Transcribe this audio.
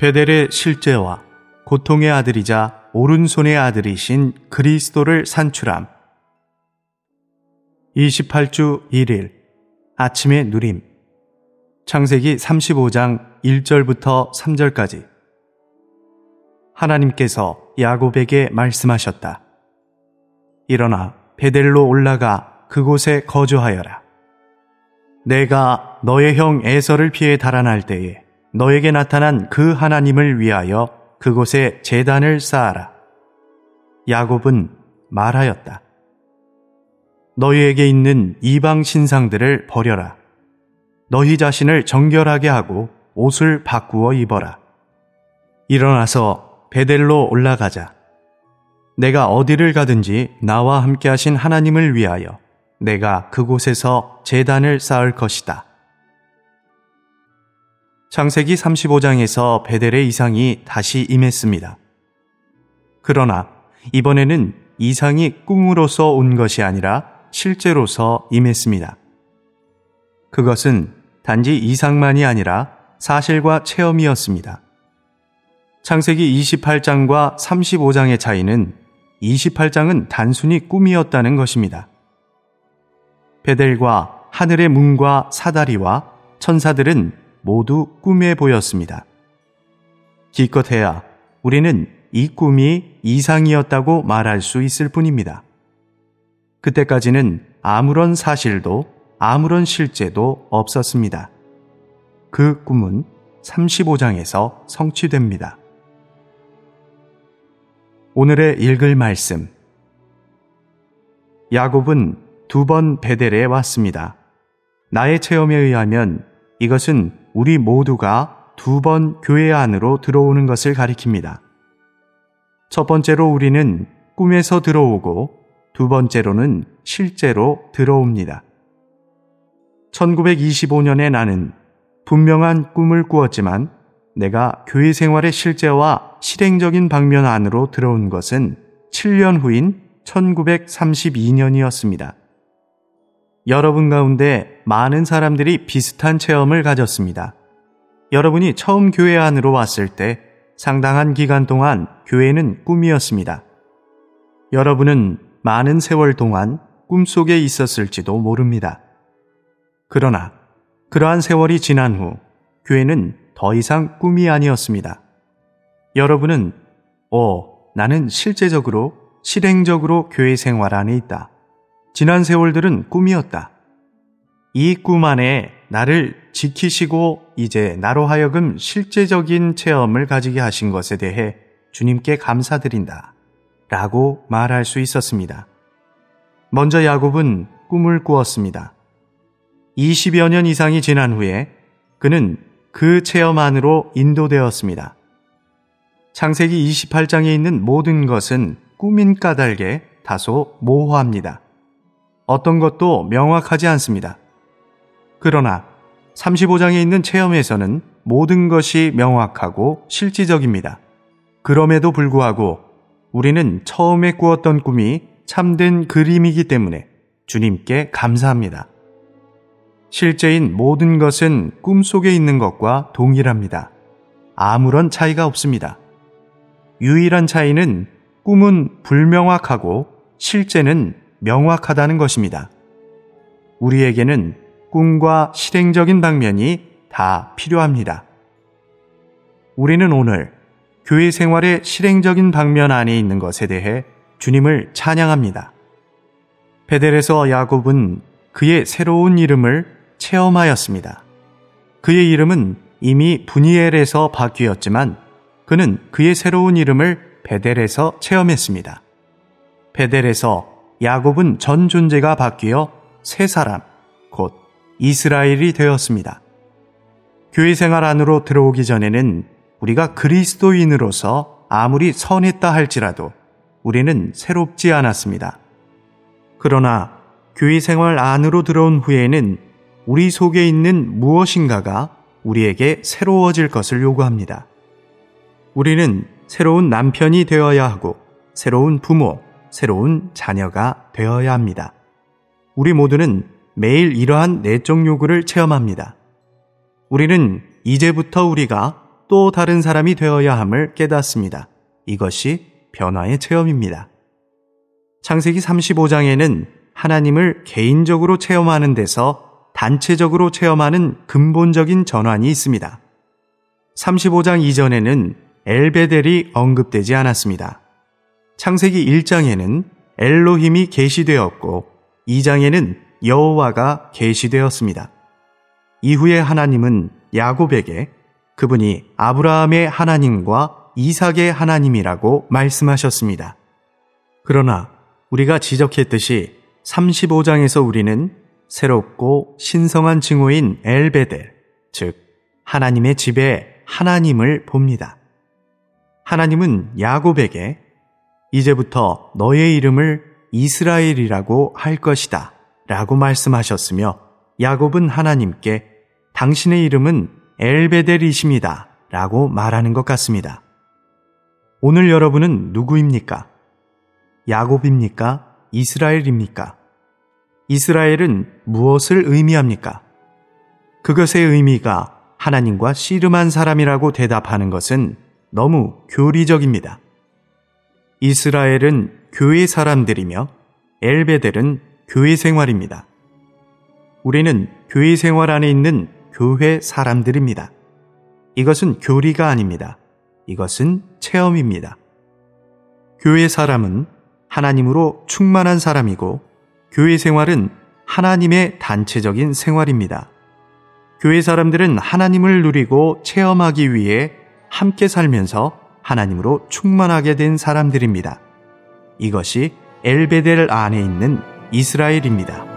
베델의 실제와 고통의 아들이자 오른손의 아들이신 그리스도를 산출함. 28주 1일 아침의 누림 창세기 35장 1절부터 3절까지 하나님께서 야곱에게 말씀하셨다. 일어나 베델로 올라가 그곳에 거주하여라. 내가 너의 형 에서를 피해 달아날 때에 너에게 나타난 그 하나님을 위하여 그곳에 재단을 쌓아라. 야곱은 말하였다. 너희에게 있는 이방 신상들을 버려라. 너희 자신을 정결하게 하고 옷을 바꾸어 입어라. 일어나서 베델로 올라가자. 내가 어디를 가든지 나와 함께 하신 하나님을 위하여 내가 그곳에서 재단을 쌓을 것이다. 창세기 35장에서 베델의 이상이 다시 임했습니다. 그러나 이번에는 이상이 꿈으로서 온 것이 아니라 실제로서 임했습니다. 그것은 단지 이상만이 아니라 사실과 체험이었습니다. 창세기 28장과 35장의 차이는 28장은 단순히 꿈이었다는 것입니다. 베델과 하늘의 문과 사다리와 천사들은 모두 꿈에 보였습니다. 기껏해야 우리는 이 꿈이 이상이었다고 말할 수 있을 뿐입니다. 그때까지는 아무런 사실도 아무런 실제도 없었습니다. 그 꿈은 35장에서 성취됩니다. 오늘의 읽을 말씀. 야곱은 두 번 베델에 왔습니다. 나의 체험에 의하면 이것은 우리 모두가 두 번 교회 안으로 들어오는 것을 가리킵니다. 첫 번째로 우리는 꿈에서 들어오고 두 번째로는 실제로 들어옵니다. 1925년에 나는 분명한 꿈을 꾸었지만 내가 교회 생활의 실제와 실행적인 방면 안으로 들어온 것은 7년 후인 1932년이었습니다. 여러분 가운데 많은 사람들이 비슷한 체험을 가졌습니다. 여러분이 처음 교회 안으로 왔을 때 상당한 기간 동안 교회는 꿈이었습니다. 여러분은 많은 세월 동안 꿈속에 있었을지도 모릅니다. 그러나 그러한 세월이 지난 후 교회는 더 이상 꿈이 아니었습니다. 여러분은, 어, 나는 실제적으로, 실행적으로 교회 생활 안에 있다. 지난 세월들은 꿈이었다. 이 꿈 안에 나를 지키시고 이제 나로 하여금 실제적인 체험을 가지게 하신 것에 대해 주님께 감사드린다. 라고 말할 수 있었습니다. 먼저 야곱은 꿈을 꾸었습니다. 20여 년 이상이 지난 후에 그는 그 체험 안으로 인도되었습니다. 창세기 28장에 있는 모든 것은 꿈인 까닭에 다소 모호합니다. 어떤 것도 명확하지 않습니다. 그러나 35장에 있는 체험에서는 모든 것이 명확하고 실질적입니다. 그럼에도 불구하고 우리는 처음에 꾸었던 꿈이 참된 그림이기 때문에 주님께 감사합니다. 실제인 모든 것은 꿈 속에 있는 것과 동일합니다. 아무런 차이가 없습니다. 유일한 차이는 꿈은 불명확하고 실제는 명확하다는 것입니다. 우리에게는 꿈과 실행적인 방면이 다 필요합니다. 우리는 오늘 교회 생활의 실행적인 방면 안에 있는 것에 대해 주님을 찬양합니다. 베델에서 야곱은 그의 새로운 이름을 체험하였습니다. 그의 이름은 이미 분이엘에서 바뀌었지만 그는 그의 새로운 이름을 베델에서 체험했습니다. 베델에서 야곱은 전 존재가 바뀌어 새 사람, 곧 이스라엘이 되었습니다. 교회 생활 안으로 들어오기 전에는 우리가 그리스도인으로서 아무리 선했다 할지라도 우리는 새롭지 않았습니다. 그러나 교회 생활 안으로 들어온 후에는 우리 속에 있는 무엇인가가 우리에게 새로워질 것을 요구합니다. 우리는 새로운 남편이 되어야 하고 새로운 부모, 새로운 자녀가 되어야 합니다. 우리 모두는 매일 이러한 내적 요구를 체험합니다. 우리는 이제부터 우리가 또 다른 사람이 되어야 함을 깨닫습니다. 이것이 변화의 체험입니다. 창세기 35장에는 하나님을 개인적으로 체험하는 데서 단체적으로 체험하는 근본적인 전환이 있습니다. 35장 이전에는 엘베델이 언급되지 않았습니다. 창세기 1장에는 엘로힘이 계시되었고 2장에는 여호와가 계시되었습니다. 이후에 하나님은 야곱에게 그분이 아브라함의 하나님과 이삭의 하나님이라고 말씀하셨습니다. 그러나 우리가 지적했듯이 35장에서 우리는 새롭고 신성한 징후인 엘베델, 즉 하나님의 집에 하나님을 봅니다. 하나님은 야곱에게 이제부터 너의 이름을 이스라엘이라고 할 것이다 라고 말씀하셨으며 야곱은 하나님께 당신의 이름은 엘베델이십니다 라고 말하는 것 같습니다. 오늘 여러분은 누구입니까? 야곱입니까? 이스라엘입니까? 이스라엘은 무엇을 의미합니까? 그것의 의미가 하나님과 씨름한 사람이라고 대답하는 것은 너무 교리적입니다. 이스라엘은 교회 사람들이며 엘베델은 교회 생활입니다. 우리는 교회 생활 안에 있는 교회 사람들입니다. 이것은 교리가 아닙니다. 이것은 체험입니다. 교회 사람은 하나님으로 충만한 사람이고 교회 생활은 하나님의 단체적인 생활입니다. 교회 사람들은 하나님을 누리고 체험하기 위해 함께 살면서 하나님으로 충만하게 된 사람들입니다. 이것이 엘베델 안에 있는 이스라엘입니다.